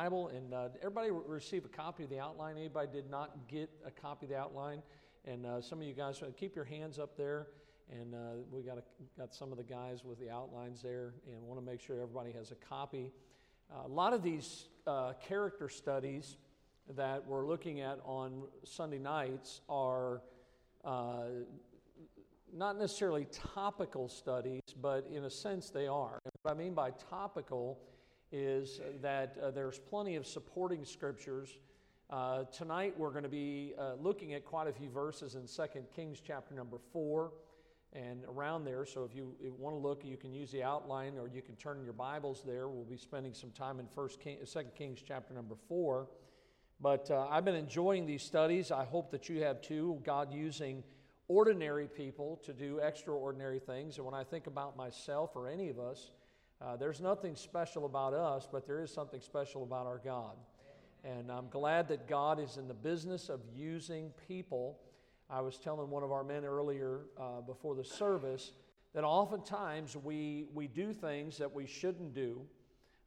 Bible. And uh, everybody re- receive a copy of the outline. Anybody did not get a copy of the outline? And uh, some of you guys, uh, keep your hands up there. And uh, we got, a, got some of the guys with the outlines there and want to make sure everybody has a copy. A lot of these uh, character studies that we're looking at on Sunday nights are not necessarily topical studies, but in a sense they are. And what I mean by topical is that uh, there's plenty of supporting scriptures. Uh, tonight we're going to be uh, looking at quite a few verses in 2 Kings chapter number 4 and around there. So if you, you, want to look, you can use the outline or you can turn your Bibles there. We'll be spending some time in First King, 2 Kings chapter number 4. But uh, I've been enjoying these studies. I hope that you have too. God using ordinary people to do extraordinary things. And when I think about myself or any of us, uh, there's nothing special about us, but there is something special about our God. And I'm glad that God is in the business of using people. I was telling one of our men earlier uh, before the service that oftentimes we, we do things that we shouldn't do.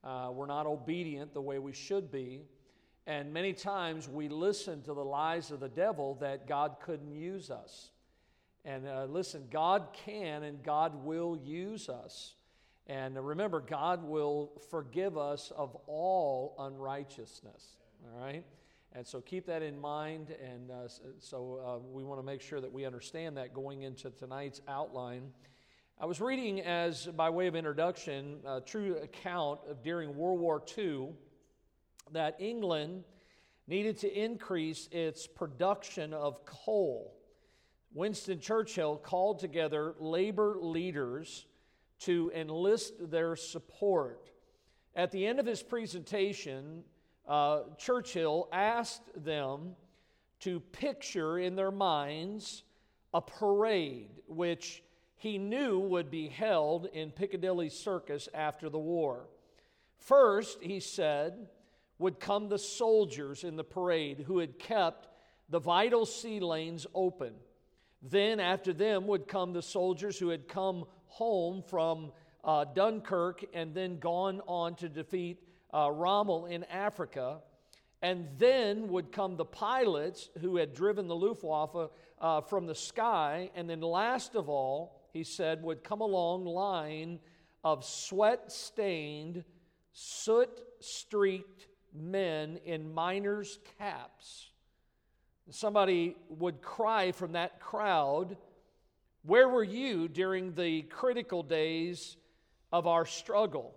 Uh, we're not obedient the way we should be. And many times we listen to the lies of the devil that God couldn't use us. And uh, listen, God can and God will use us. And remember, God will forgive us of all unrighteousness. All right? And so keep that in mind. And uh, so uh, we want to make sure that we understand that going into tonight's outline. I was reading, as by way of introduction, a true account of during World War II that England needed to increase its production of coal. Winston Churchill called together labor leaders to enlist their support. At the end of his presentation, uh, Churchill asked them to picture in their minds a parade which he knew would be held in Piccadilly Circus after the war. First, he said, would come the soldiers in the parade who had kept the vital sea lanes open. Then, after them, would come the soldiers who had come home from uh, Dunkirk and then gone on to defeat uh, Rommel in Africa. And then would come the pilots who had driven the Luftwaffe uh, from the sky. And then, last of all, he said, would come a long line of sweat stained, soot streaked men in miners' caps Somebody would cry from that crowd, Where were you during the critical days of our struggle?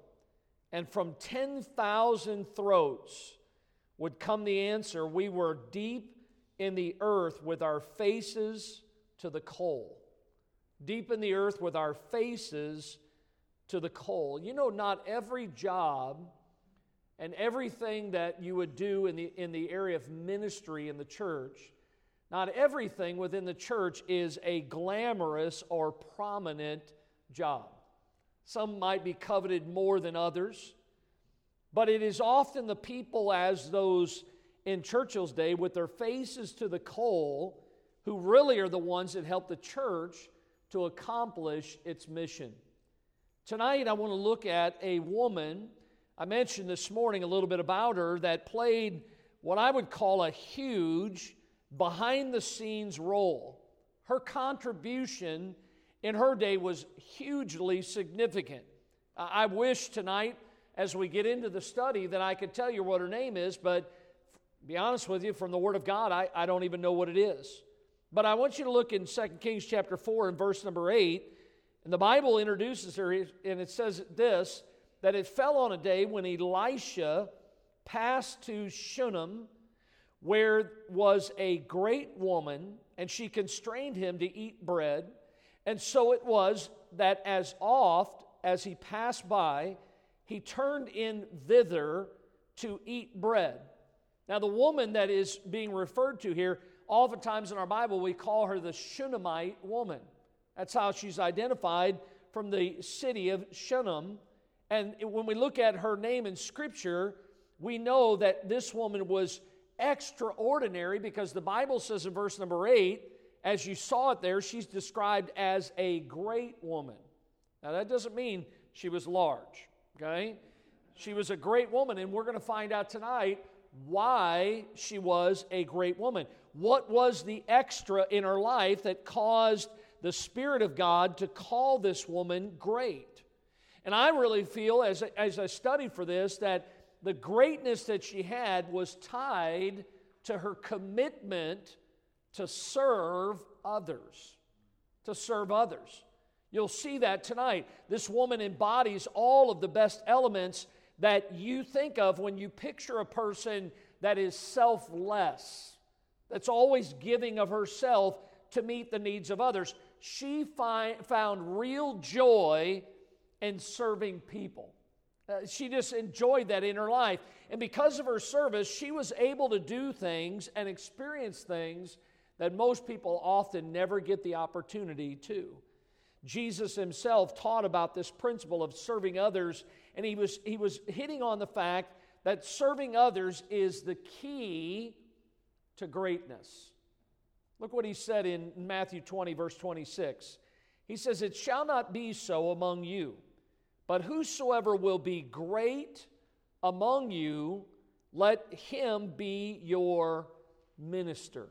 And from 10,000 throats would come the answer We were deep in the earth with our faces to the coal. Deep in the earth with our faces to the coal. You know, not every job and everything that you would do in the, in the area of ministry in the church, not everything within the church is a glamorous or prominent job. Some might be coveted more than others, but it is often the people, as those in Churchill's day, with their faces to the coal, who really are the ones that help the church to accomplish its mission. Tonight, I want to look at a woman I mentioned this morning a little bit about her that played what I would call a huge behind the scenes role. Her contribution in her day was hugely significant. I wish tonight, as we get into the study, that I could tell you what her name is, but be honest with you, from the Word of God, I, I don't even know what it is. But I want you to look in 2 Kings chapter 4 and verse number 8. And the Bible introduces her, and it says this that it fell on a day when Elisha passed to Shunem, where was a great woman, and she constrained him to eat bread. And so it was that as oft as he passed by, he turned in thither to eat bread. Now, the woman that is being referred to here, oftentimes in our Bible, we call her the Shunammite woman. That's how she's identified from the city of Shunem. And when we look at her name in Scripture, we know that this woman was extraordinary because the Bible says in verse number 8, as you saw it there, she's described as a great woman. Now, that doesn't mean she was large, okay? She was a great woman, and we're going to find out tonight why she was a great woman. What was the extra in her life that caused the Spirit of God to call this woman great? And I really feel, as, as I studied for this, that the greatness that she had was tied to her commitment to serve others. To serve others. You'll see that tonight. This woman embodies all of the best elements that you think of when you picture a person that is selfless, that's always giving of herself to meet the needs of others. She found real joy in serving people. Uh, she just enjoyed that in her life. And because of her service, she was able to do things and experience things that most people often never get the opportunity to. Jesus himself taught about this principle of serving others, and he was, he was hitting on the fact that serving others is the key to greatness. Look what he said in Matthew 20, verse 26. He says, It shall not be so among you, but whosoever will be great among you, let him be your minister.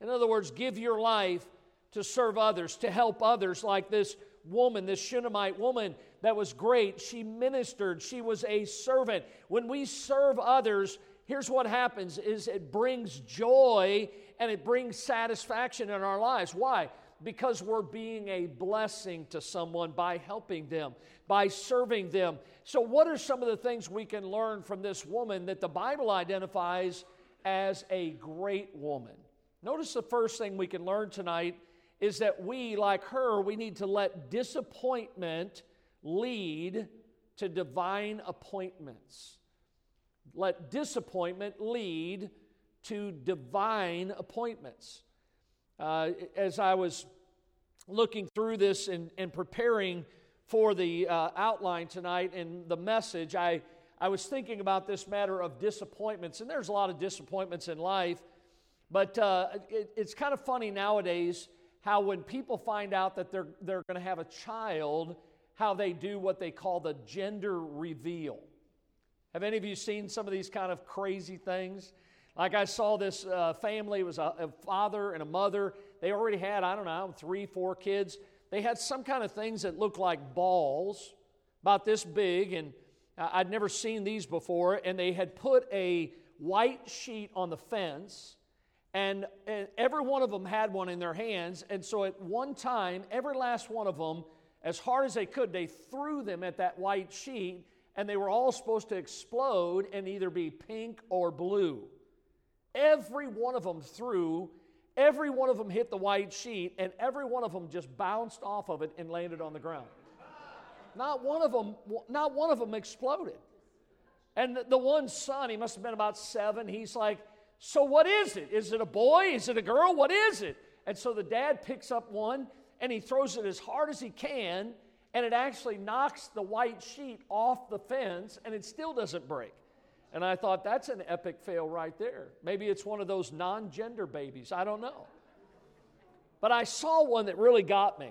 In other words, give your life to serve others, to help others, like this woman, this Shunammite woman that was great. She ministered, she was a servant. When we serve others, here's what happens is it brings joy and it brings satisfaction in our lives. Why? Because we're being a blessing to someone by helping them, by serving them. So, what are some of the things we can learn from this woman that the Bible identifies as a great woman? Notice the first thing we can learn tonight is that we, like her, we need to let disappointment lead to divine appointments. Let disappointment lead to divine appointments. Uh, as I was looking through this and, and preparing for the uh, outline tonight and the message, I, I was thinking about this matter of disappointments. And there's a lot of disappointments in life, but uh, it, it's kind of funny nowadays how when people find out that they're, they're going to have a child, how they do what they call the gender reveal. Have any of you seen some of these kind of crazy things? Like I saw this uh, family, it was a, a father and a mother. They already had, I don't know, three, four kids. They had some kind of things that looked like balls, about this big, and I'd never seen these before. And they had put a white sheet on the fence and, and every one of them had one in their hands. And so at one time, every last one of them, as hard as they could, they threw them at that white sheet, and they were all supposed to explode and either be pink or blue. Every one of them threw, every one of them hit the white sheet, and every one of them just bounced off of it and landed on the ground. Not one of them, not one of them exploded. And the, one son, he must have been about seven, he's like, so, what is it? Is it a boy? Is it a girl? What is it? And so the dad picks up one and he throws it as hard as he can, and it actually knocks the white sheet off the fence, and it still doesn't break. And I thought, that's an epic fail right there. Maybe it's one of those non gender babies. I don't know. But I saw one that really got me.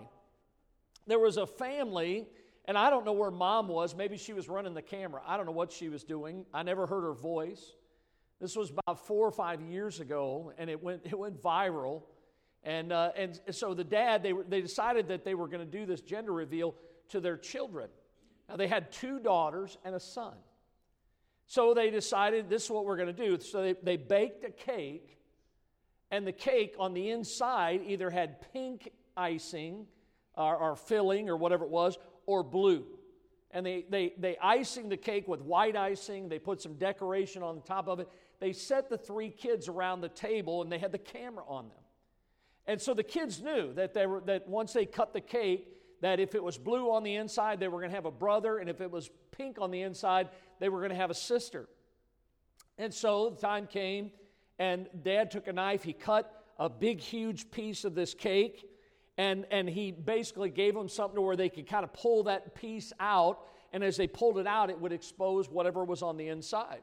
There was a family, and I don't know where mom was. Maybe she was running the camera. I don't know what she was doing. I never heard her voice. This was about four or five years ago, and it went, it went viral. And, uh, and so the dad, they, were, they decided that they were going to do this gender reveal to their children. Now, they had two daughters and a son. So they decided this is what we're going to do. So they, they baked a cake, and the cake on the inside either had pink icing or, or filling or whatever it was, or blue and they, they, they icing the cake with white icing. They put some decoration on the top of it they set the three kids around the table and they had the camera on them. And so the kids knew that, they were, that once they cut the cake, that if it was blue on the inside, they were going to have a brother, and if it was pink on the inside, they were going to have a sister. And so the time came, and dad took a knife, he cut a big, huge piece of this cake, and, and he basically gave them something to where they could kind of pull that piece out, and as they pulled it out, it would expose whatever was on the inside.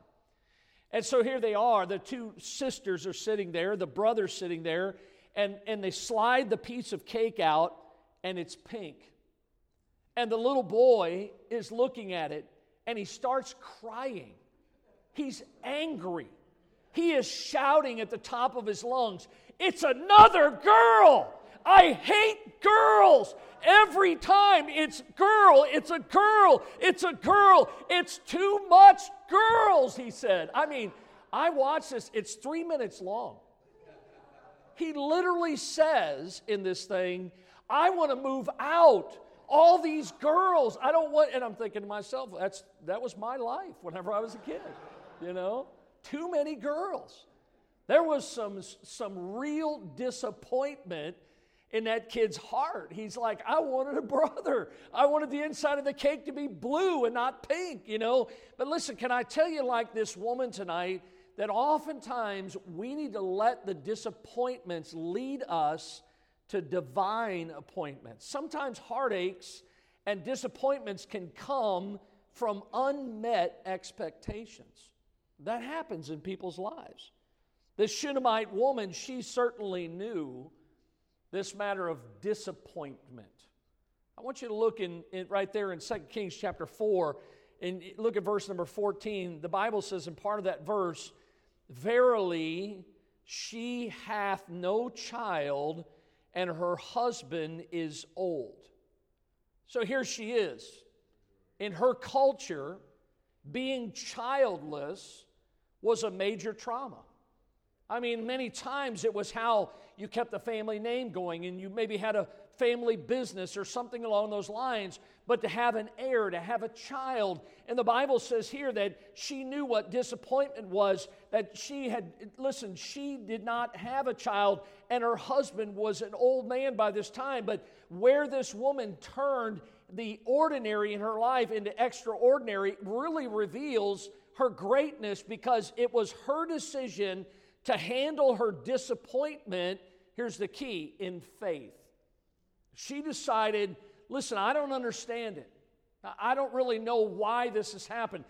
And so here they are. The two sisters are sitting there, the brother's sitting there, and, and they slide the piece of cake out, and it's pink. And the little boy is looking at it, and he starts crying. He's angry. He is shouting at the top of his lungs, It's another girl! I hate girls. Every time it's girl, it's a girl, it's a girl, it's too much girls, he said. I mean, I watched this, it's three minutes long. He literally says in this thing, I want to move out. All these girls, I don't want, and I'm thinking to myself, that's that was my life whenever I was a kid, you know? Too many girls. There was some, some real disappointment in that kid's heart. He's like, I wanted a brother. I wanted the inside of the cake to be blue and not pink, you know? But listen, can I tell you, like this woman tonight, that oftentimes we need to let the disappointments lead us to divine appointments. Sometimes heartaches and disappointments can come from unmet expectations. That happens in people's lives. This Shunammite woman, she certainly knew this matter of disappointment. I want you to look in, in, right there in 2 Kings chapter 4 and look at verse number 14. The Bible says in part of that verse, Verily, she hath no child, and her husband is old. So here she is. In her culture, being childless was a major trauma. I mean, many times it was how you kept the family name going and you maybe had a family business or something along those lines, but to have an heir, to have a child. And the Bible says here that she knew what disappointment was, that she had, listen, she did not have a child, and her husband was an old man by this time. But where this woman turned the ordinary in her life into extraordinary really reveals her greatness because it was her decision to handle her disappointment, here's the key in faith. She decided, listen, I don't understand it. I don't really know why this has happened.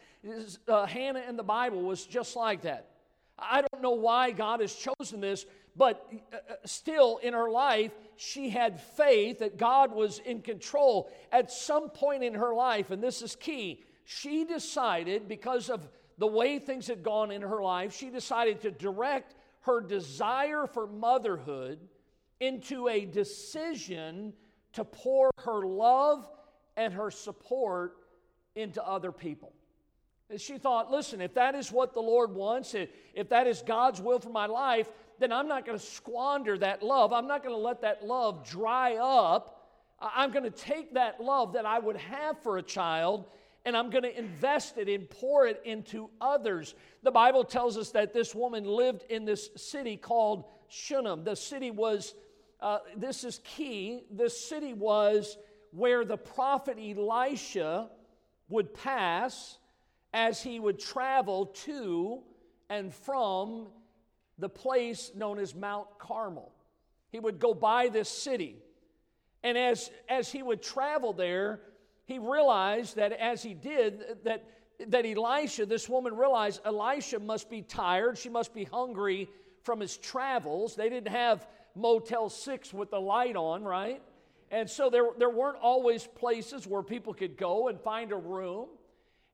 Uh, Hannah in the Bible was just like that. I don't know why God has chosen this, but uh, uh, still in her life, she had faith that God was in control. At some point in her life, and this is key, she decided because of the way things had gone in her life, she decided to direct her desire for motherhood into a decision to pour her love and her support into other people. And she thought, listen, if that is what the Lord wants, if that is God's will for my life, then I'm not going to squander that love. I'm not going to let that love dry up. I'm going to take that love that I would have for a child and I'm going to invest it and pour it into others. The Bible tells us that this woman lived in this city called Shunem. The city was, uh, this is key, this city was where the prophet Elisha would pass as he would travel to and from the place known as Mount Carmel. He would go by this city. And as, as he would travel there, he realized that as he did, that, that Elisha, this woman realized Elisha must be tired. She must be hungry from his travels. They didn't have Motel 6 with the light on, right? And so there, there weren't always places where people could go and find a room.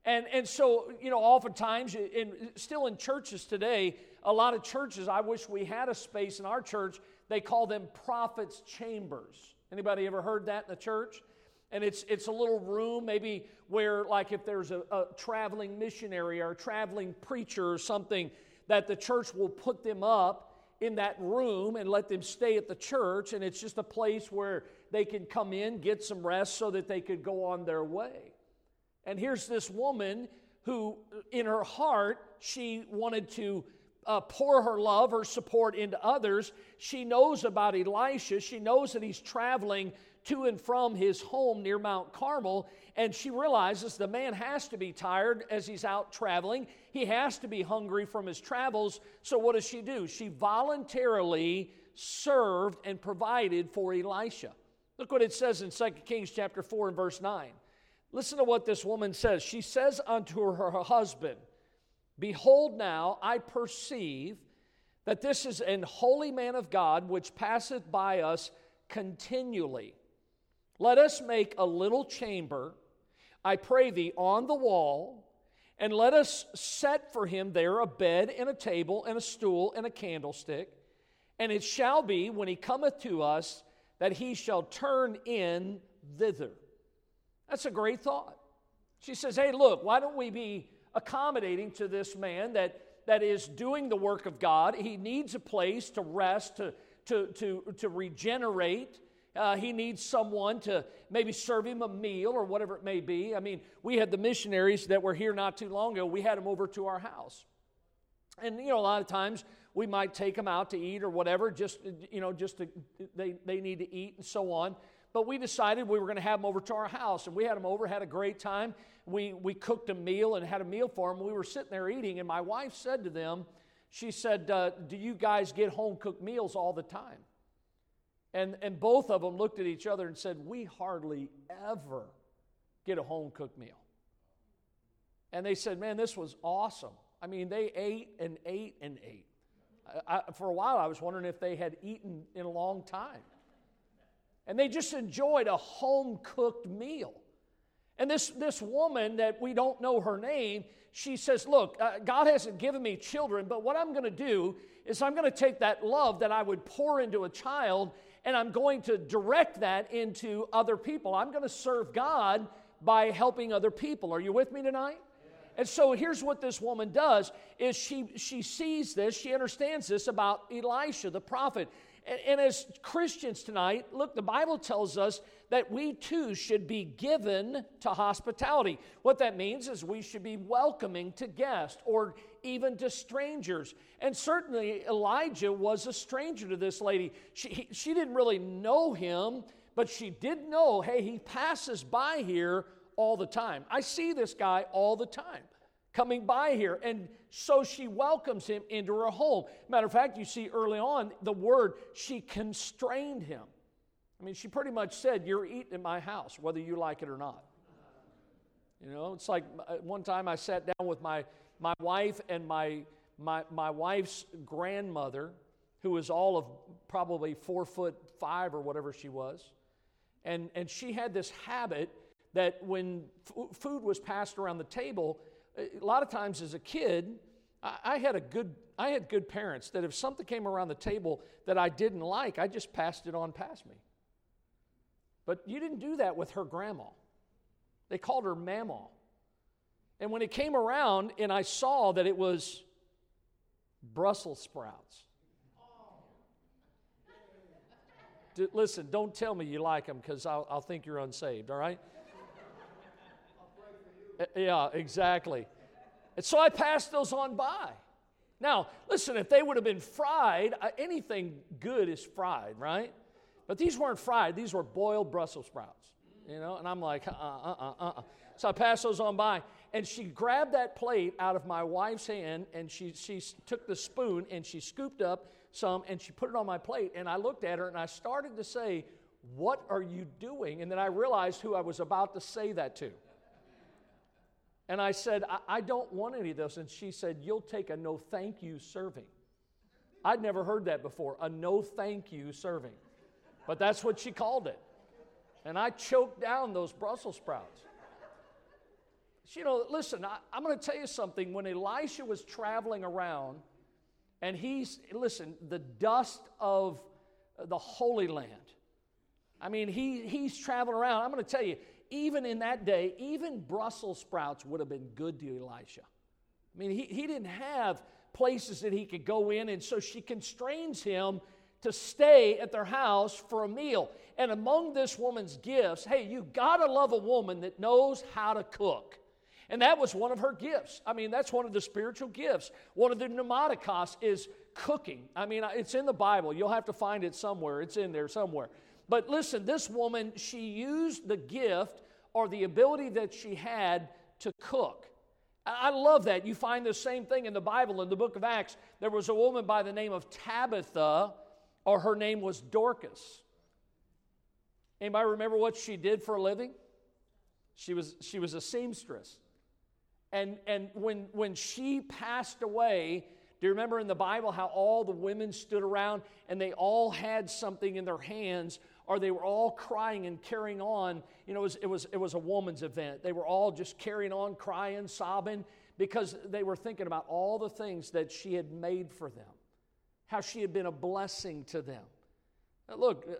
And, and so, you know, oftentimes, in, still in churches today, a lot of churches, I wish we had a space in our church, they call them prophets' chambers. Anybody ever heard that in the church? and it's it's a little room maybe where like if there's a, a, traveling missionary or a traveling preacher or something that the church will put them up in that room and let them stay at the church and it's just a place where they can come in get some rest so that they could go on their way. And here's this woman who in her heart she wanted to uh, pour her love her support into others. She knows about elisha. She knows that he's traveling to and from his home near Mount Carmel, and she realizes the man has to be tired as he's out traveling. He has to be hungry from his travels. So, what does she do? She voluntarily served and provided for Elisha. Look what it says in 2 Kings chapter 4 and verse 9. Listen to what this woman says. She says unto her, husband, Behold, now I perceive that this is an holy man of God which passeth by us continually. Let us make a little chamber I pray thee, on the wall, and let us set for him there a bed and a table and a stool and a candlestick. And it shall be, when he cometh to us, that he shall turn in thither. That's a great thought. She says, Hey, look, why don't we be accommodating to this man that, that is doing the work of God? He needs a place to rest, to, to, to, to regenerate. Uh, he needs someone to maybe serve him a meal or whatever it may be. I mean, we had the missionaries that were here not too long ago. We had them over to our house. And, you know, a lot of times we might take them out to eat or whatever, just, you know, just to, they, they need to eat and so on. But we decided we were going to have them over to our house. And we had them over, had a great time. We, we cooked a meal and had a meal for them. We were sitting there eating, and my wife said to them, she said, uh, Do you guys get home cooked meals all the time? And, and both of them looked at each other and said, We hardly ever get a home cooked meal. And they said, Man, this was awesome. I mean, they ate and ate and ate. I, for a while, I was wondering if they had eaten in a long time. And they just enjoyed a home cooked meal. And this, this woman that we don't know her name, she says, Look, uh, God hasn't given me children, but what I'm going to do is I'm going to take that love that I would pour into a child and I'm going to direct that into other people. I'm going to serve God by helping other people. Are you with me tonight? And so here's what this woman does is she she sees this, she understands this about Elisha the prophet. And, and, as Christians tonight, look, the Bible tells us that we too should be given to hospitality. What that means is we should be welcoming to guests or even to strangers. And certainly Elijah was a stranger to this lady. She, he, she didn't really know him, but she did know hey, he passes by here all the time. I see this guy all the time coming by here. And so she welcomes him into her home. Matter of fact, you see early on the word, she constrained him. I mean, she pretty much said, You're eating in my house, whether you like it or not. You know, it's like uh, one time I sat down with my, my wife and my, my, my wife's grandmother, who was all of probably four foot five or whatever she was. And, and she had this habit that when f- food was passed around the table, a lot of times as a kid, I, I had a good I had good parents that if something came around the table that I didn't like, I just passed it on past me. But you didn't do that with her grandma. They called her Mama. And when it came around and I saw that it was Brussels sprouts. listen, don't tell me you like them because I'll, I'll think you're unsaved, all right? Uh, yeah, exactly. And so I passed those on by. Now, listen, if they would have been fried, uh, anything good is fried, right? But these weren't fried, these were boiled Brussels sprouts, you know? And I'm like, uh uh uh uh. uh. So I passed those on by. And she grabbed that plate out of my wife's hand and she, she took the spoon and she scooped up some and she put it on my plate. And I looked at her and I started to say, What are you doing? And then I realized who I was about to say that to. And I said, I, I don't want any of this. And she said, You'll take a no thank you serving. I'd never heard that before, a no thank you serving. But that's what she called it. And I choked down those Brussels sprouts. You know, listen, I, am going to tell you something. When Elisha was traveling around, and he's, listen, the dust of uh, the Holy Land. I mean, he, he's traveling around. I'm going to tell you, even in that day, even Brussels sprouts would have been good to Elisha. I mean, he, he didn't have places that he could go in, and so she constrains him to stay at their house for a meal. And among this woman's gifts, hey, you gotta love a woman that knows how to cook. And that was one of her gifts. I mean, that's one of the spiritual gifts. One of the pneumatikos is cooking. I mean, it's in the Bible. You'll have to find it somewhere. It's in there somewhere. But listen, this woman, she used the gift or the ability that she had to cook. I love that. You find the same thing in the Bible in the book of Acts. There was a woman by the name of Tabitha, or her name was Dorcas. Anybody remember what she did for a living? She was, she was a seamstress. And, and when, when she passed away, do you remember in the Bible how all the women stood around and they all had something in their hands or they were all crying and carrying on. You know, it was, it was, it was a woman's event. They were all just carrying on, crying, sobbing, because they were thinking about all the things that she had made for them, how she had been a blessing to them. Now, look, uh,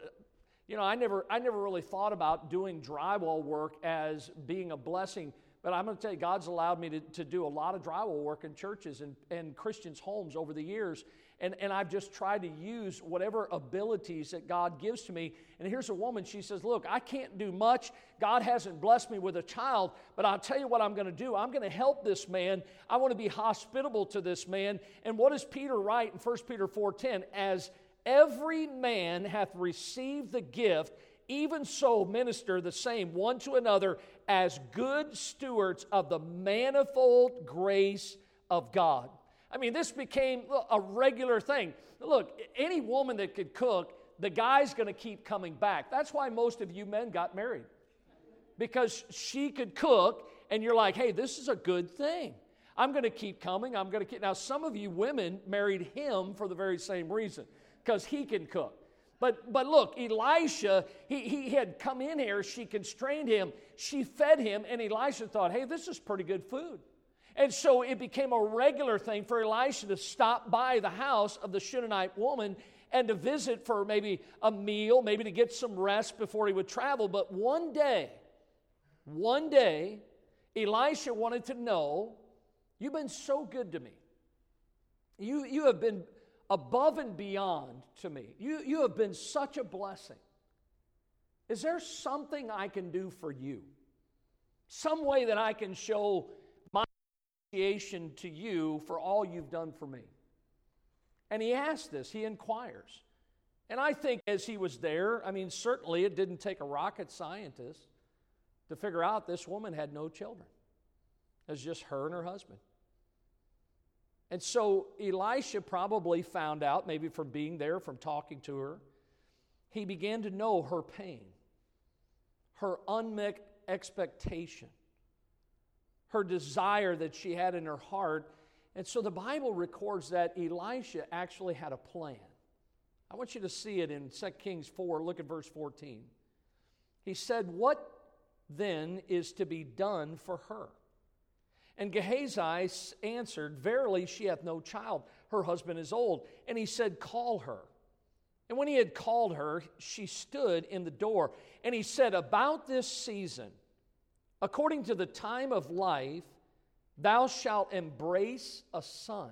you know, I never, I never really thought about doing drywall work as being a blessing but I'm going to tell you, God's allowed me to, to do a lot of drywall work in churches and, and Christians' homes over the years. And, and I've just tried to use whatever abilities that God gives to me. And here's a woman, she says, Look, I can't do much. God hasn't blessed me with a child, but I'll tell you what I'm going to do. I'm going to help this man. I want to be hospitable to this man. And what does Peter write in 1 Peter 4:10? As every man hath received the gift, even so minister the same one to another as good stewards of the manifold grace of God. I mean, this became a regular thing. Look, any woman that could cook, the guy's going to keep coming back. That's why most of you men got married. Because she could cook, and you're like, hey, this is a good thing. I'm going to keep coming. I'm going to keep. Now, some of you women married him for the very same reason, because he can cook. But, but look, Elisha, he, he had come in here, she constrained him, she fed him, and Elisha thought, hey, this is pretty good food. And so it became a regular thing for Elisha to stop by the house of the Shunammite woman and to visit for maybe a meal, maybe to get some rest before he would travel. But one day, one day, Elisha wanted to know, You've been so good to me. You, you have been above and beyond to me. You, you have been such a blessing. Is there something I can do for you? Some way that I can show my appreciation to you for all you've done for me? And he asks this, he inquires. And I think as he was there, I mean, certainly it didn't take a rocket scientist to figure out this woman had no children. It was just her and her husband. And so Elisha probably found out, maybe from being there, from talking to her, he began to know her pain, her unmet expectation, her desire that she had in her heart. And so the Bible records that Elisha actually had a plan. I want you to see it in 2 Kings 4. Look at verse 14. He said, What then is to be done for her? And Gehazi answered, Verily, she hath no child. Her husband is old. And he said, Call her. And when he had called her, she stood in the door. And he said, About this season, according to the time of life, thou shalt embrace a son.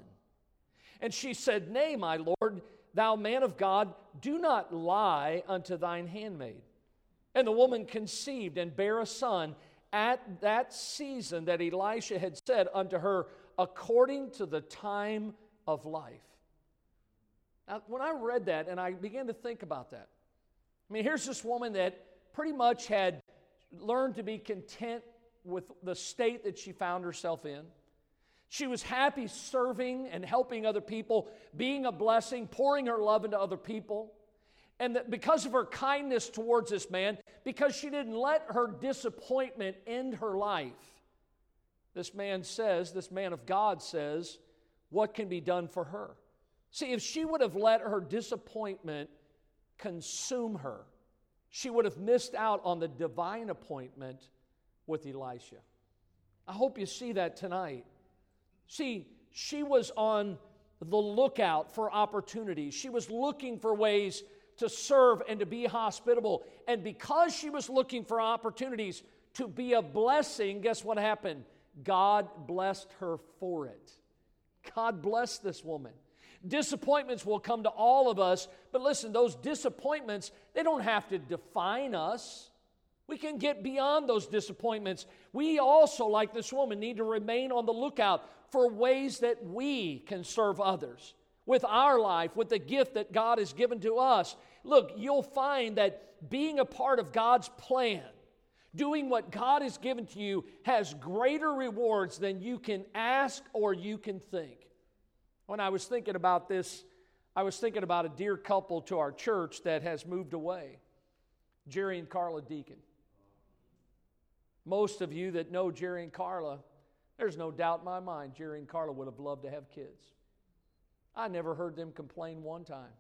And she said, Nay, my Lord, thou man of God, do not lie unto thine handmaid. And the woman conceived and bare a son at that season that Elisha had said unto her, according to the time of life. Now, when I read that and I began to think about that, I mean, here's this woman that pretty much had learned to be content with the state that she found herself in. She was happy serving and helping other people, being a blessing, pouring her love into other people. And that because of her kindness towards this man, because she didn't let her disappointment end her life, this man says, this man of God says, what can be done for her? See, if she would have let her disappointment consume her, she would have missed out on the divine appointment with Elisha. I hope you see that tonight. See, she was on the lookout for opportunities. She was looking for ways to serve and to be hospitable. And because she was looking for opportunities to be a blessing, guess what happened? God blessed her for it. God blessed this woman. Disappointments will come to all of us, but listen, those disappointments, they don't have to define us. We can get beyond those disappointments. We also, like this woman, need to remain on the lookout for ways that we can serve others with our life, with the gift that God has given to us. Look, you'll find that being a part of God's plan, doing what God has given to you, has greater rewards than you can ask or you can think. When I was thinking about this, I was thinking about a dear couple to our church that has moved away Jerry and Carla Deacon. Most of you that know Jerry and Carla, there's no doubt in my mind Jerry and Carla would have loved to have kids. I never heard them complain one time.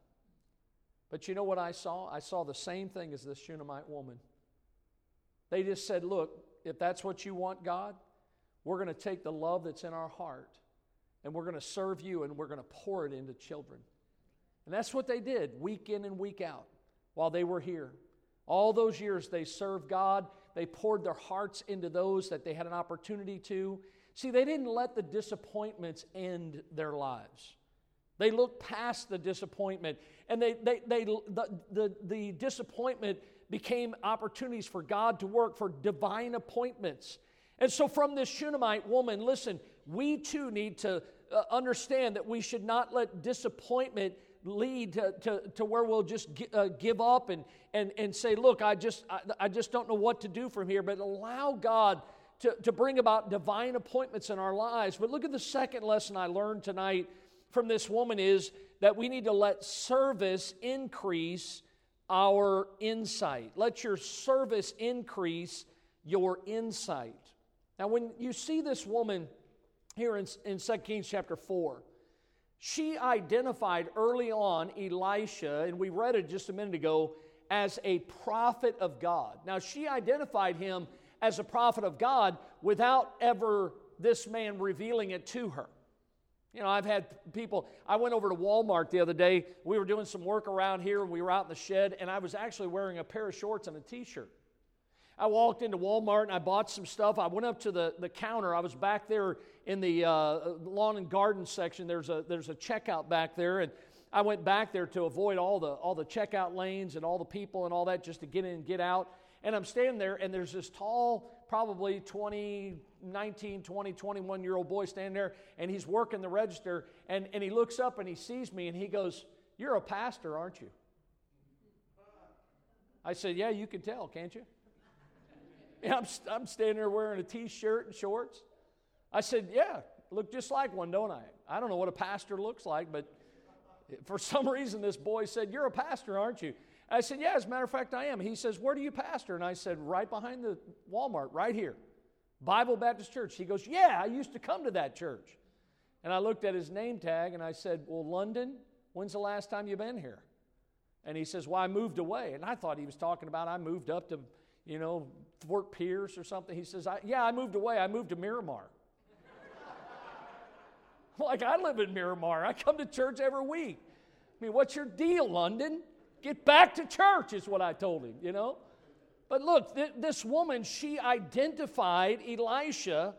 But you know what I saw? I saw the same thing as this Shunammite woman. They just said, Look, if that's what you want, God, we're going to take the love that's in our heart and we're going to serve you and we're going to pour it into children. And that's what they did week in and week out while they were here. All those years they served God, they poured their hearts into those that they had an opportunity to. See, they didn't let the disappointments end their lives. They looked past the disappointment, and they, they, they, the, the, the disappointment became opportunities for God to work, for divine appointments. And so, from this Shunammite woman, listen, we too need to uh, understand that we should not let disappointment lead to, to, to where we'll just uh, give up and, and, and say, Look, I just, I, I just don't know what to do from here, but allow God to, to bring about divine appointments in our lives. But look at the second lesson I learned tonight from this woman is that we need to let service increase our insight. Let your service increase your insight. Now, when you see this woman here in, in 2 Kings chapter 4, she identified early on Elisha, and we read it just a minute ago, as a prophet of God. Now, she identified him as a prophet of God without ever this man revealing it to her. You know, I've had people, I went over to Walmart the other day. We were doing some work around here. We were out in the shed, and I was actually wearing a pair of shorts and a t shirt. I walked into Walmart and I bought some stuff. I went up to the, the counter. I was back there in the uh, lawn and garden section. There's a, there's a checkout back there, and I went back there to avoid all the, all the checkout lanes and all the people and all that just to get in and get out. And I'm standing there, and there's this tall, probably 20, 19, 20, 21 year old boy standing there, and he's working the register, and, and he looks up and he sees me, and he goes, You're a pastor, aren't you? I said, Yeah, you can tell, can't you? And I'm, I'm standing there wearing a t shirt and shorts. I said, Yeah, look just like one, don't I? I don't know what a pastor looks like, but for some reason, this boy said, You're a pastor, aren't you? I said, Yeah, as a matter of fact, I am. He says, Where do you pastor? And I said, Right behind the Walmart, right here. Bible Baptist Church. He goes, Yeah, I used to come to that church. And I looked at his name tag and I said, Well, London, when's the last time you've been here? And he says, Well, I moved away. And I thought he was talking about I moved up to, you know, Fort Pierce or something. He says, I, Yeah, I moved away. I moved to Miramar. like, I live in Miramar. I come to church every week. I mean, what's your deal, London? Get back to church, is what I told him, you know? But look, th- this woman, she identified Elisha,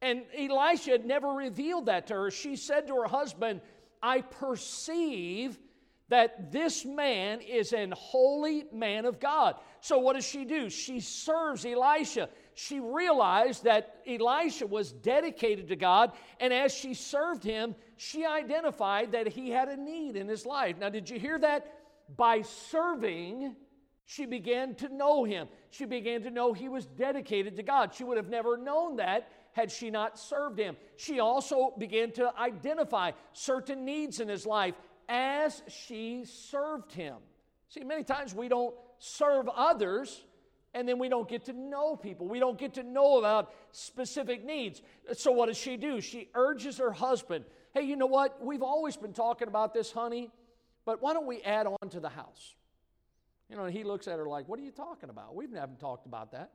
and Elisha had never revealed that to her. She said to her husband, I perceive that this man is an holy man of God. So, what does she do? She serves Elisha. She realized that Elisha was dedicated to God, and as she served him, she identified that he had a need in his life. Now, did you hear that? by serving, she began to know him. She began to know he was dedicated to God. She would have never known that had she not served him. She also began to identify certain needs in his life as she served him. See, many times we don't serve others and then we don't get to know people. We don't get to know about specific needs. So, what does she do? She urges her husband, Hey, you know what? We've always been talking about this, honey. But why don't we add on to the house? You know, he looks at her like, What are you talking about? We haven't talked about that.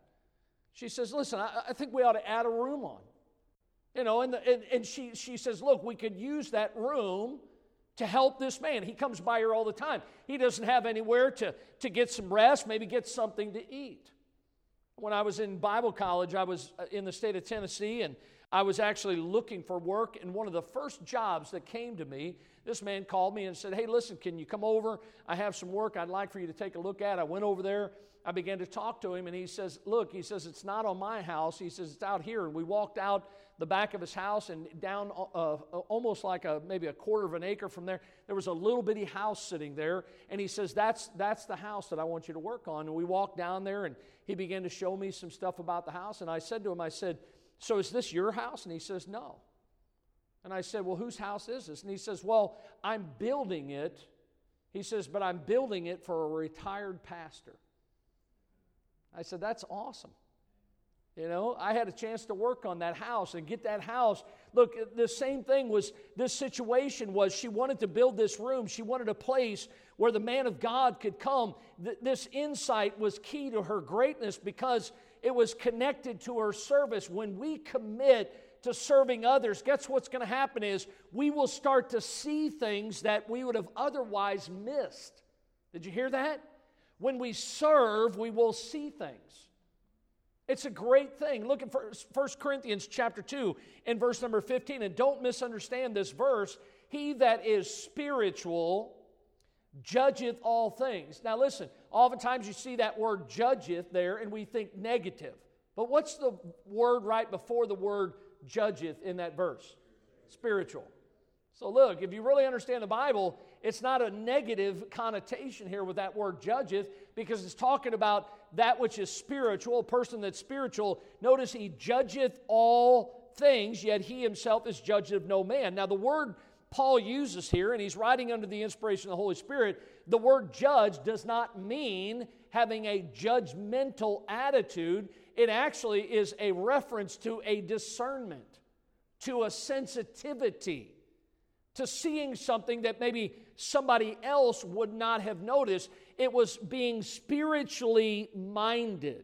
She says, Listen, I, I think we ought to add a room on. You know, and, the, and, and she, she says, Look, we could use that room to help this man. He comes by here all the time. He doesn't have anywhere to, to get some rest, maybe get something to eat. When I was in Bible college, I was uh, in the state of Tennessee and I was actually looking for work, and one of the first jobs that came to me, this man called me and said, Hey, listen, can you come over? I have some work I'd like for you to take a look at. I went over there. I began to talk to him, and he says, Look, he says, it's not on my house. He says, it's out here. And we walked out the back of his house and down uh, uh, almost like a maybe a quarter of an acre from there there was a little bitty house sitting there and he says that's that's the house that i want you to work on and we walked down there and he began to show me some stuff about the house and i said to him i said so is this your house? And he says, No. And I said, Well, whose house is this? And he says, Well, I'm building it. He says, But I'm building it for a retired pastor. I said, That's awesome. You know, I had a chance to work on that house and get that house. Look, the same thing was this situation was she wanted to build this room. She wanted a place where the man of God could come. Th- this insight was key to her greatness because it was connected to her service. When we commit to serving others, guess what's going to happen is we will start to see things that we would have otherwise missed. Did you hear that? When we serve, we will see things. It's a great thing. Look at 1 Corinthians chapter 2 and verse number 15. And don't misunderstand this verse. He that is spiritual judgeth all things. Now listen, oftentimes you see that word judgeth there and we think negative. But what's the word right before the word judgeth in that verse? Spiritual. So look, if you really understand the Bible, it's not a negative connotation here with that word judgeth because it's talking about that which is spiritual, a person that's spiritual. Notice he judgeth all things, yet he himself is judged of no man. Now, the word Paul uses here, and he's writing under the inspiration of the Holy Spirit, the word judge does not mean having a judgmental attitude. It actually is a reference to a discernment, to a sensitivity, to seeing something that maybe somebody else would not have noticed. It was being spiritually minded.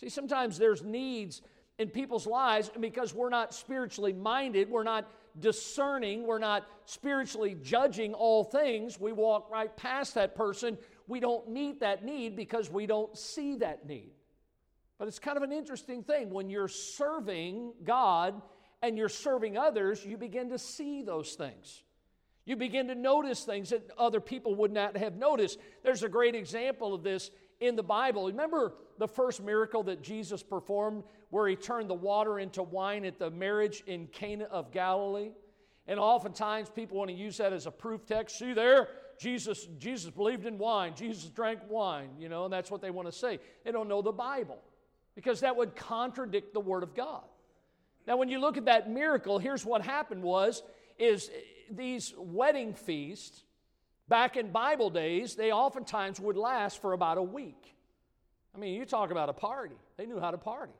See, sometimes there's needs in people's lives, and because we're not spiritually minded, we're not discerning, we're not spiritually judging all things, we walk right past that person. We don't meet that need because we don't see that need. But it's kind of an interesting thing. When you're serving God and you're serving others, you begin to see those things. You begin to notice things that other people would not have noticed. There's a great example of this in the Bible. Remember the first miracle that Jesus performed where he turned the water into wine at the marriage in Cana of Galilee? And oftentimes people want to use that as a proof text. See there, Jesus, Jesus believed in wine. Jesus drank wine, you know, and that's what they want to say. They don't know the Bible because that would contradict the Word of God. Now, when you look at that miracle, here's what happened was is these wedding feasts, back in Bible days, they oftentimes would last for about a week. I mean, you talk about a party. They knew how to party.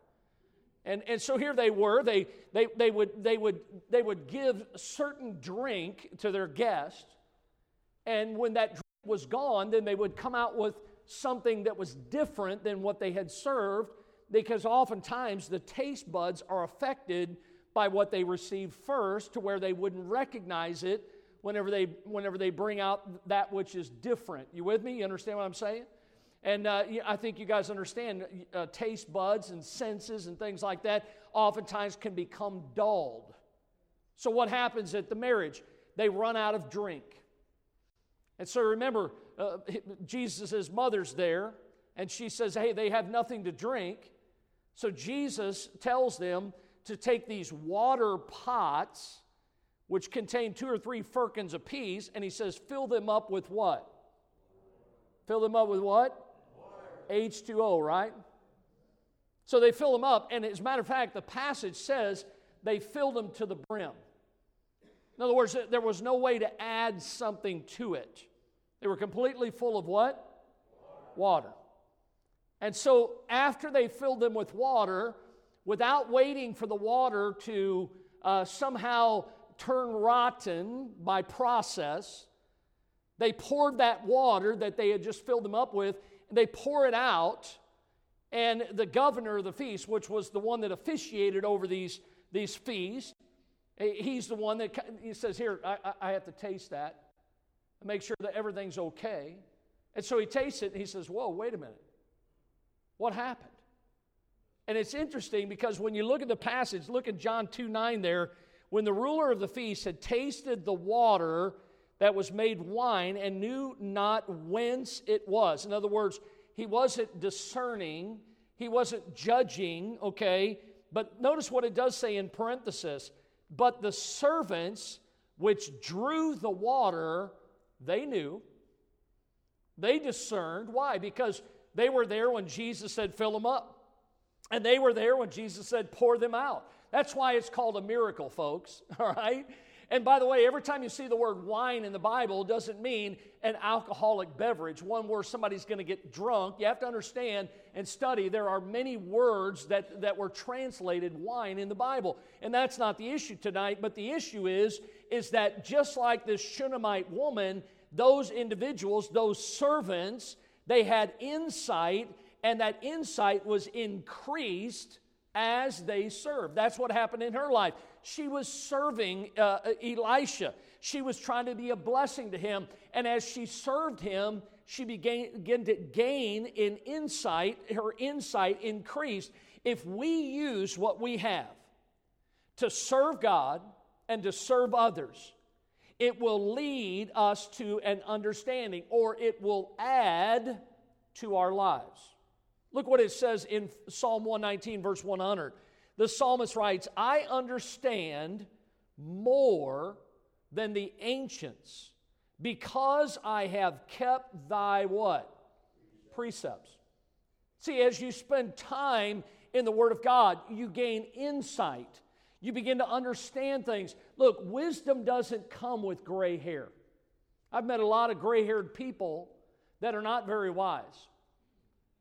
And, and so here they were. They, they, they, would, they, would, they would give certain drink to their guest. And when that drink was gone, then they would come out with something that was different than what they had served because oftentimes the taste buds are affected by what they receive first to where they wouldn't recognize it whenever they whenever they bring out that which is different you with me you understand what i'm saying and uh, i think you guys understand uh, taste buds and senses and things like that oftentimes can become dulled so what happens at the marriage they run out of drink and so remember uh, jesus' mother's there and she says hey they have nothing to drink so Jesus tells them to take these water pots, which contain two or three firkins apiece, and he says, fill them up with what? Fill them up with what? Water. H2O, right? So they fill them up, and as a matter of fact, the passage says they filled them to the brim. In other words, there was no way to add something to it. They were completely full of what? Water. Water. And so, after they filled them with water, without waiting for the water to uh, somehow turn rotten by process, they poured that water that they had just filled them up with, they pour it out, and the governor of the feast, which was the one that officiated over these, these feasts, he's the one that he says, Here, I, I have to taste that, make sure that everything's okay. And so he tastes it and he says, Whoa, wait a minute. What happened? And it's interesting because when you look at the passage, look at John 2 9 there, when the ruler of the feast had tasted the water that was made wine and knew not whence it was. In other words, he wasn't discerning, he wasn't judging, okay? But notice what it does say in parenthesis. But the servants which drew the water, they knew, they discerned. Why? Because they were there when Jesus said, fill them up. And they were there when Jesus said, pour them out. That's why it's called a miracle, folks, all right? And by the way, every time you see the word wine in the Bible, doesn't mean an alcoholic beverage, one where somebody's going to get drunk. You have to understand and study there are many words that, that were translated wine in the Bible. And that's not the issue tonight, but the issue is, is that just like this Shunammite woman, those individuals, those servants, they had insight, and that insight was increased as they served. That's what happened in her life. She was serving uh, Elisha. She was trying to be a blessing to him. And as she served him, she began, began to gain in insight. Her insight increased. If we use what we have to serve God and to serve others, it will lead us to an understanding or it will add to our lives. Look what it says in Psalm 119, verse 100. The psalmist writes, I understand more than the ancients because I have kept thy what? Precepts. See, as you spend time in the Word of God, you gain insight. You begin to understand things. Look, wisdom doesn't come with gray hair. I've met a lot of gray haired people that are not very wise.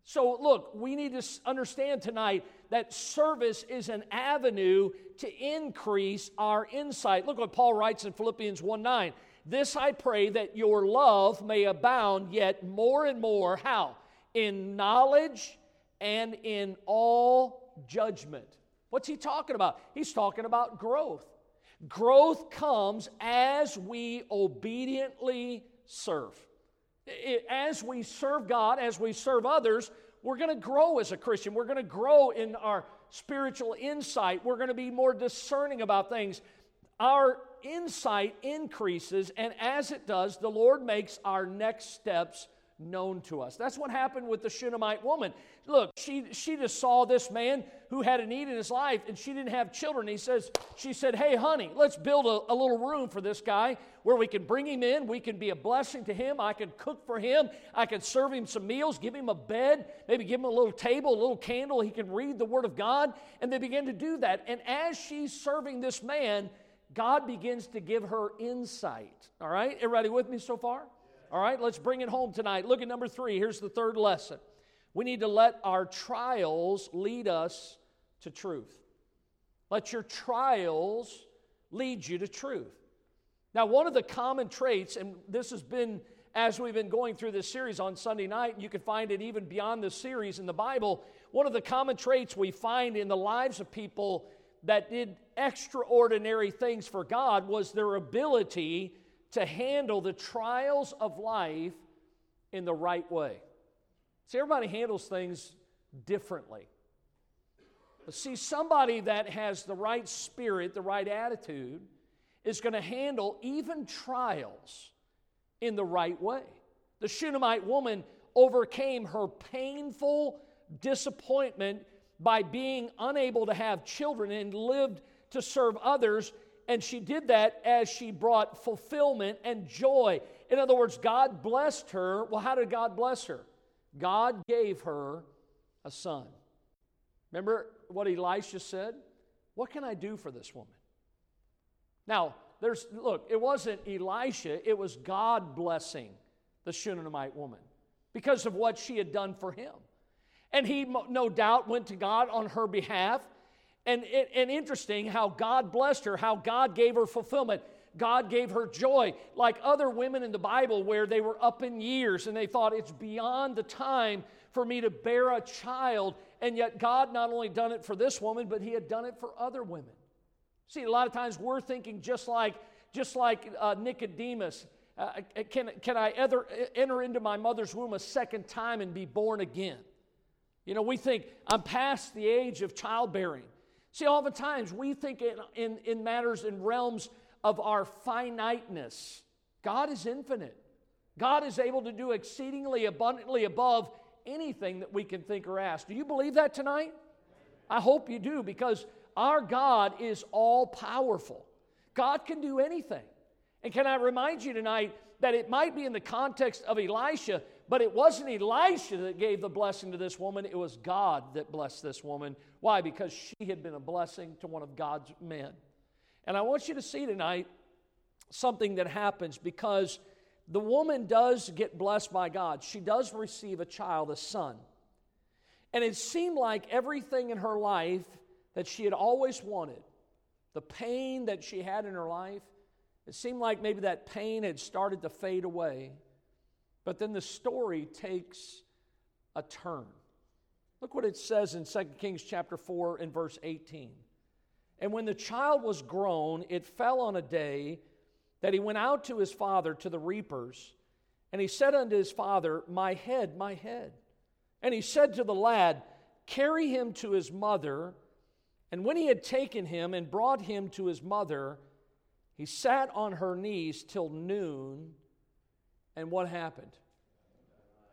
So, look, we need to understand tonight that service is an avenue to increase our insight. Look what Paul writes in Philippians 1 9. This I pray that your love may abound yet more and more. How? In knowledge and in all judgment. What's he talking about? He's talking about growth. Growth comes as we obediently serve as we serve God, as we serve others, we're going to grow as a Christian. We're going to grow in our spiritual insight. We're going to be more discerning about things. Our insight increases, and as it does, the Lord makes our next steps known to us. That's what happened with the Shunammite woman. Look, she, she just saw this man who had a need in his life and she didn't have children. He says, she said, Hey, honey, let's build a, a little room for this guy where we can bring him in. We can be a blessing to him. I can cook for him. I can serve him some meals, give him a bed, maybe give him a little table, a little candle. He can read the Word of God. And they begin to do that. And as she's serving this man, God begins to give her insight. All right? Everybody with me so far? All right, let's bring it home tonight. Look at number three. Here's the third lesson. We need to let our trials lead us to truth. Let your trials lead you to truth. Now, one of the common traits, and this has been as we've been going through this series on Sunday night, you can find it even beyond the series in the Bible. One of the common traits we find in the lives of people that did extraordinary things for God was their ability to handle the trials of life in the right way. See, everybody handles things differently. But see, somebody that has the right spirit, the right attitude, is going to handle even trials in the right way. The Shunammite woman overcame her painful disappointment by being unable to have children and lived to serve others and she did that as she brought fulfillment and joy. In other words, God blessed her. Well, how did God bless her? God gave her a son. Remember what Elisha said? What can I do for this woman? Now, there's look, it wasn't Elisha, it was God blessing the Shunammite woman because of what she had done for him. And he no doubt went to God on her behalf and, and interesting how God blessed her, how God gave her fulfillment. God gave her joy, like other women in the Bible where they were up in years and they thought it's beyond the time for me to bear a child. And yet, God not only done it for this woman, but He had done it for other women. See, a lot of times we're thinking just like, just like uh, Nicodemus. Uh, can, can I ever enter into my mother's womb a second time and be born again? You know, we think I'm past the age of childbearing. See, all the oftentimes we think in, in, in matters in realms of our finiteness. God is infinite. God is able to do exceedingly abundantly above anything that we can think or ask. Do you believe that tonight? I hope you do because our God is all powerful. God can do anything. And can I remind you tonight that it might be in the context of Elisha, but it wasn't Elisha that gave the blessing to this woman, it was God that blessed this woman. Why? Because she had been a blessing to one of God's men. And I want you to see tonight something that happens because the woman does get blessed by God. She does receive a child, a son. And it seemed like everything in her life that she had always wanted, the pain that she had in her life, it seemed like maybe that pain had started to fade away. But then the story takes a turn. Look what it says in 2 Kings chapter 4 and verse 18. And when the child was grown, it fell on a day that he went out to his father to the reapers, and he said unto his father, My head, my head. And he said to the lad, Carry him to his mother. And when he had taken him and brought him to his mother, he sat on her knees till noon. And what happened?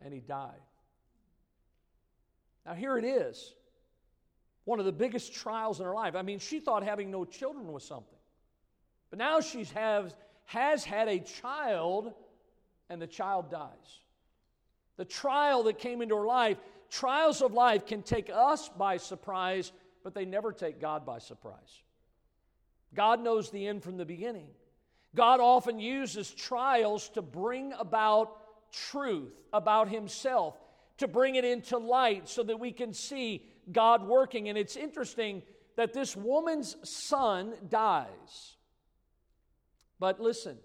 And he died. Now, here it is one of the biggest trials in her life. I mean, she thought having no children was something. But now she has, has had a child, and the child dies. The trial that came into her life, trials of life can take us by surprise, but they never take God by surprise. God knows the end from the beginning. God often uses trials to bring about truth about Himself, to bring it into light so that we can see God working. And it's interesting that this woman's son dies. But listen,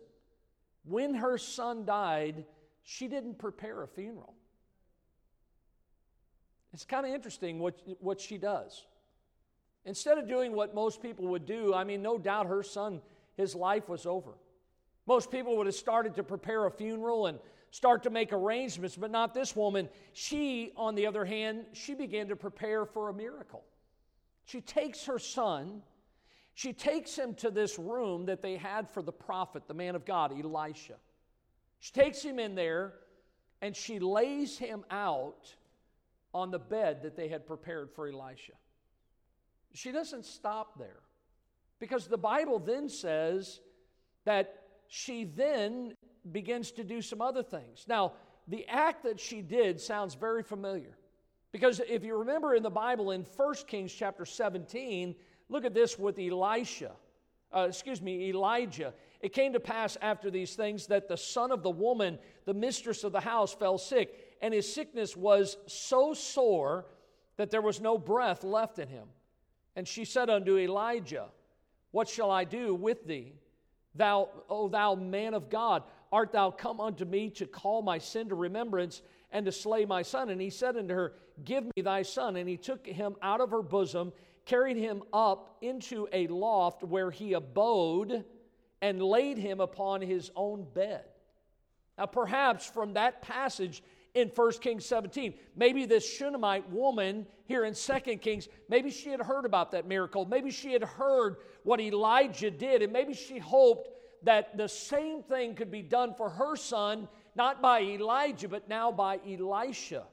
when her son died, she didn't prepare a funeral. It's kind of interesting what, what she does. Instead of doing what most people would do, I mean, no doubt her son, his life was over. Most people would have started to prepare a funeral and start to make arrangements, but not this woman. She, on the other hand, she began to prepare for a miracle. She takes her son, she takes him to this room that they had for the prophet, the man of God, Elisha. She takes him in there and she lays him out on the bed that they had prepared for Elisha. She doesn't stop there because the Bible then says that she then begins to do some other things. Now, the act that she did sounds very familiar. Because if you remember in the Bible in 1 Kings chapter 17, look at this with Elisha. Uh, excuse me, Elijah. It came to pass after these things that the son of the woman, the mistress of the house, fell sick, and his sickness was so sore that there was no breath left in him. And she said unto Elijah, What shall I do with thee? Thou, O thou man of God, art thou come unto me to call my sin to remembrance and to slay my son? And he said unto her, Give me thy son. And he took him out of her bosom, carried him up into a loft where he abode, and laid him upon his own bed. Now, perhaps from that passage, in 1 Kings 17. Maybe this Shunammite woman here in 2 Kings, maybe she had heard about that miracle. Maybe she had heard what Elijah did, and maybe she hoped that the same thing could be done for her son, not by Elijah, but now by Elisha.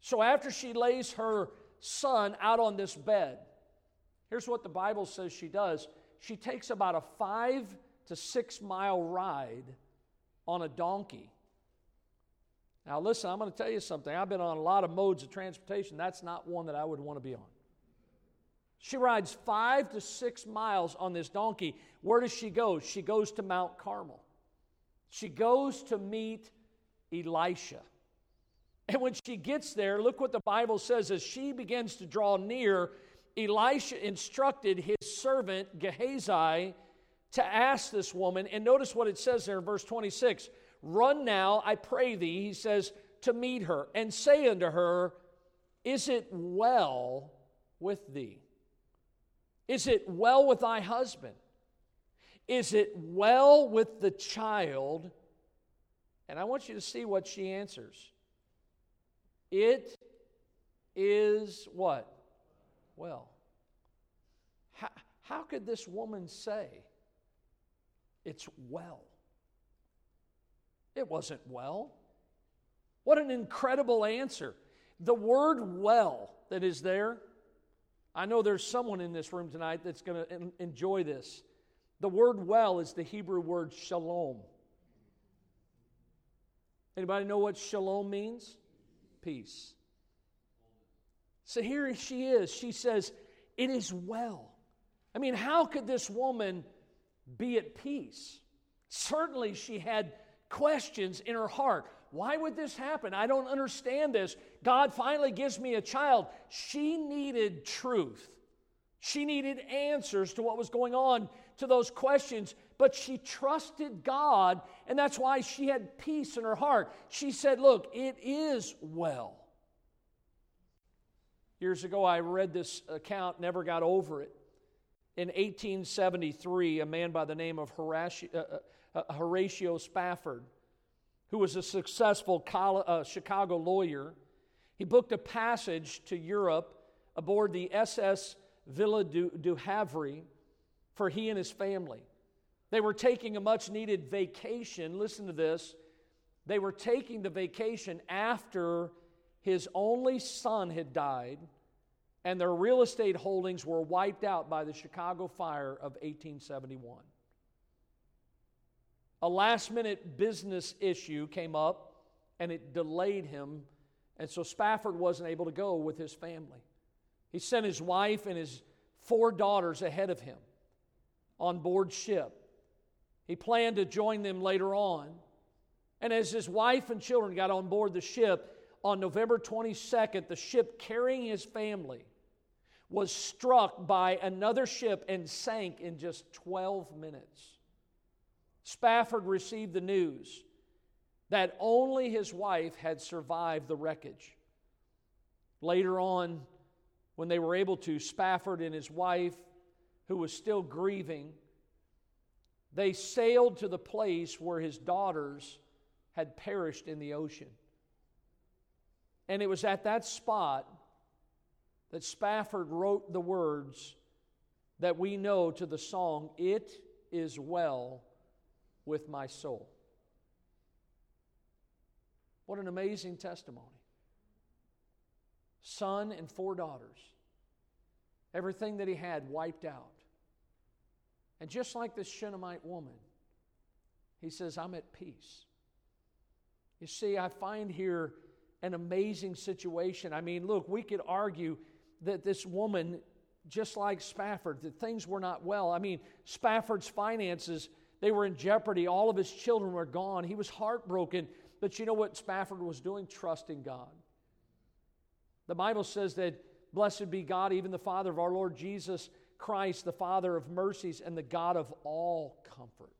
So after she lays her son out on this bed, here's what the Bible says she does she takes about a five to six mile ride on a donkey now, listen, I'm going to tell you something. I've been on a lot of modes of transportation. That's not one that I would want to be on. She rides five to six miles on this donkey. Where does she go? She goes to Mount Carmel. She goes to meet Elisha. And when she gets there, look what the Bible says as she begins to draw near, Elisha instructed his servant Gehazi to ask this woman. And notice what it says there in verse 26 Run now, I pray thee, he says, to meet her, and say unto her, Is it well with thee? Is it well with thy husband? Is it well with the child? And I want you to see what she answers. It is what? Well. How, how could this woman say, It's well? It wasn't well. What an incredible answer. The word well that is there, I know there's someone in this room tonight that's going to enjoy this. The word well is the Hebrew word shalom. Anybody know what shalom means? Peace. So here she is. She says, It is well. I mean, how could this woman be at peace? Certainly, she had questions in her heart. Why would this happen? I don't understand this. God finally gives me a child. She needed truth. She needed answers to what was going on to those questions, but she trusted God, and that's why she had peace in her heart. She said, Look, it is well. Years ago, I read this account, never got over it. In 1873, a man by the name of Horatio, uh, uh, Horatio Spafford who was a successful uh, Chicago lawyer, he booked a passage to Europe aboard the SS Ville du, du Havre for he and his family. They were taking a much needed vacation. Listen to this. They were taking the vacation after his only son had died and their real estate holdings were wiped out by the Chicago fire of 1871 a last minute business issue came up and it delayed him. And so Spafford wasn't able to go with his family. He sent his wife and his four daughters ahead of him on board ship. He planned to join them later on. And as his wife and children got on board the ship on November 22nd, the ship carrying his family was struck by another ship and sank in just 12 minutes. Spafford received the news that only his wife had survived the wreckage. Later on, when they were able to, Spafford and his wife, who was still grieving, they sailed to the place where his daughters had perished in the ocean. And it was at that spot that Spafford wrote the words that we know to the song, It is Well with my soul. What an amazing testimony. Son and four daughters. Everything that he had wiped out. And just like this Shunammite woman, he says, I'm at peace. You see, I find here an amazing situation. I mean, look, we could argue that this woman, just like Spafford, that things were not well. I mean, Spafford's finances they were in jeopardy. All of his children were gone. He was heartbroken. But you know what Spafford was doing? Trusting God. The Bible says that blessed be God, even the Father of our Lord Jesus Christ, the Father of mercies and the God of all comfort.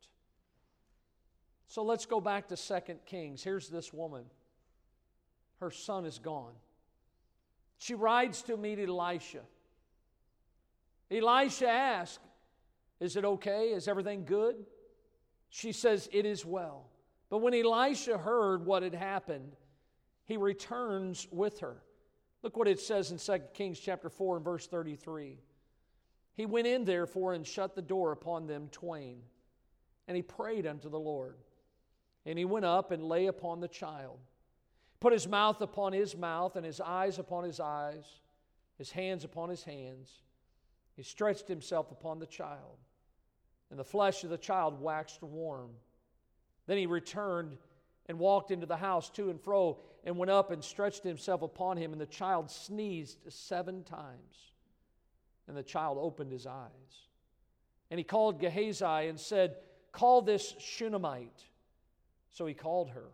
So let's go back to Second Kings. Here's this woman. Her son is gone. She rides to meet Elisha. Elisha asks, Is it okay? Is everything good? She says, It is well. But when Elisha heard what had happened, he returns with her. Look what it says in 2 Kings chapter 4 and verse 33. He went in therefore and shut the door upon them twain, and he prayed unto the Lord. And he went up and lay upon the child, put his mouth upon his mouth, and his eyes upon his eyes, his hands upon his hands. He stretched himself upon the child and the flesh of the child waxed warm. Then he returned and walked into the house to and fro, and went up and stretched himself upon him, and the child sneezed seven times. And the child opened his eyes. And he called Gehazi and said, Call this Shunammite. So he called her.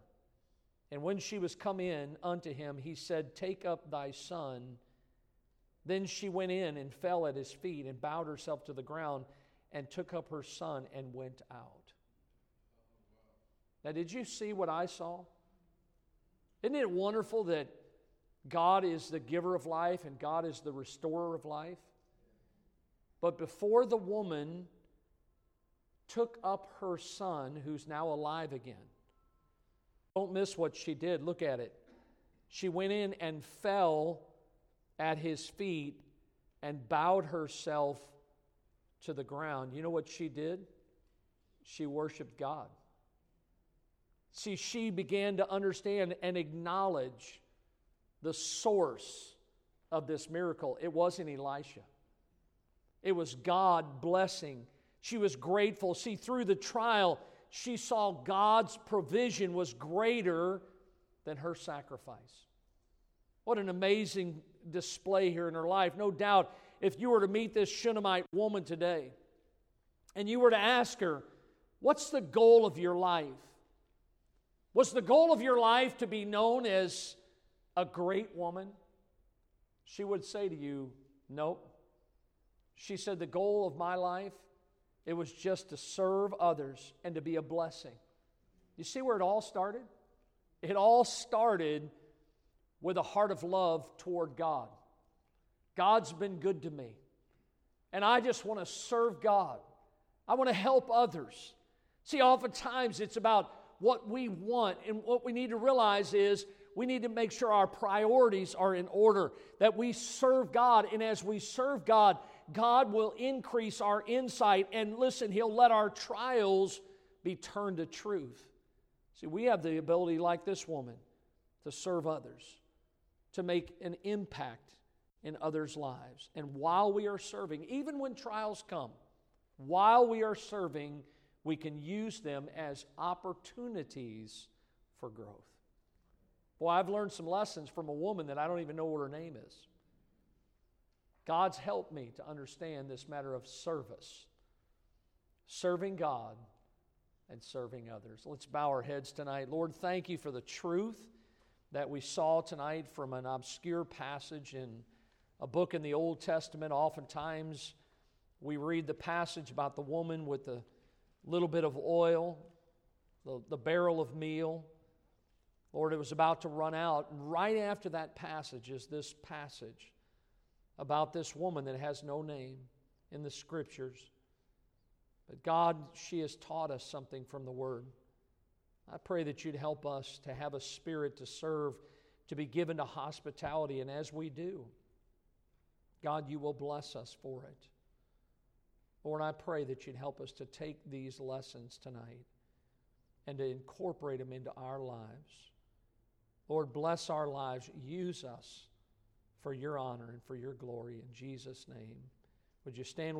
And when she was come in unto him, he said, Take up thy son. Then she went in and fell at his feet and bowed herself to the ground and took up her son and went out. Now, did you see what I saw? Isn't it wonderful that God is the giver of life and God is the restorer of life? But before the woman took up her son, who's now alive again, don't miss what she did. Look at it. She went in and fell at his feet and bowed herself to the ground, you know what she did? She worshiped God. See, she began to understand and acknowledge the source of this miracle. It wasn't Elisha, it was God blessing. She was grateful. See, through the trial, she saw God's provision was greater than her sacrifice. What an amazing display here in her life. No doubt if you were to meet this Shunammite woman today and you were to ask her, What's the goal of your life? Was the goal of your life to be known as a great woman? She would say to you, Nope. She said, The goal of my life, it was just to serve others and to be a blessing. You see where it all started? It all started with a heart of love toward God. God's been good to me. And I just want to serve God. I want to help others. See, oftentimes it's about what we want, and what we need to realize is we need to make sure our priorities are in order, that we serve God, and as we serve God, God will increase our insight, and listen, He'll let our trials be turned to truth. See, we have the ability, like this woman, to serve others, to make an impact in others' lives. And while we are serving, even when trials come, while we are serving, we can use them as opportunities for growth. Boy, I've learned some lessons from a woman that I don't even know what her name is. God's helped me to understand this matter of service, serving God and serving others. Let's bow our heads tonight. Lord, thank you for the truth that we saw tonight from an obscure passage in a book in the Old Testament. Oftentimes, we read the passage about the woman with the little bit of oil, the, the barrel of meal. Lord, it was about to run out. Right after that passage is this passage about this woman that has no name in the scriptures. But God, she has taught us something from the Word. I pray that you'd help us to have a spirit to serve, to be given to hospitality, and as we do, God, you will bless us for it. Lord, I pray that you'd help us to take these lessons tonight and to incorporate them into our lives. Lord, bless our lives. Use us for your honor and for your glory. In Jesus' name. Would you stand?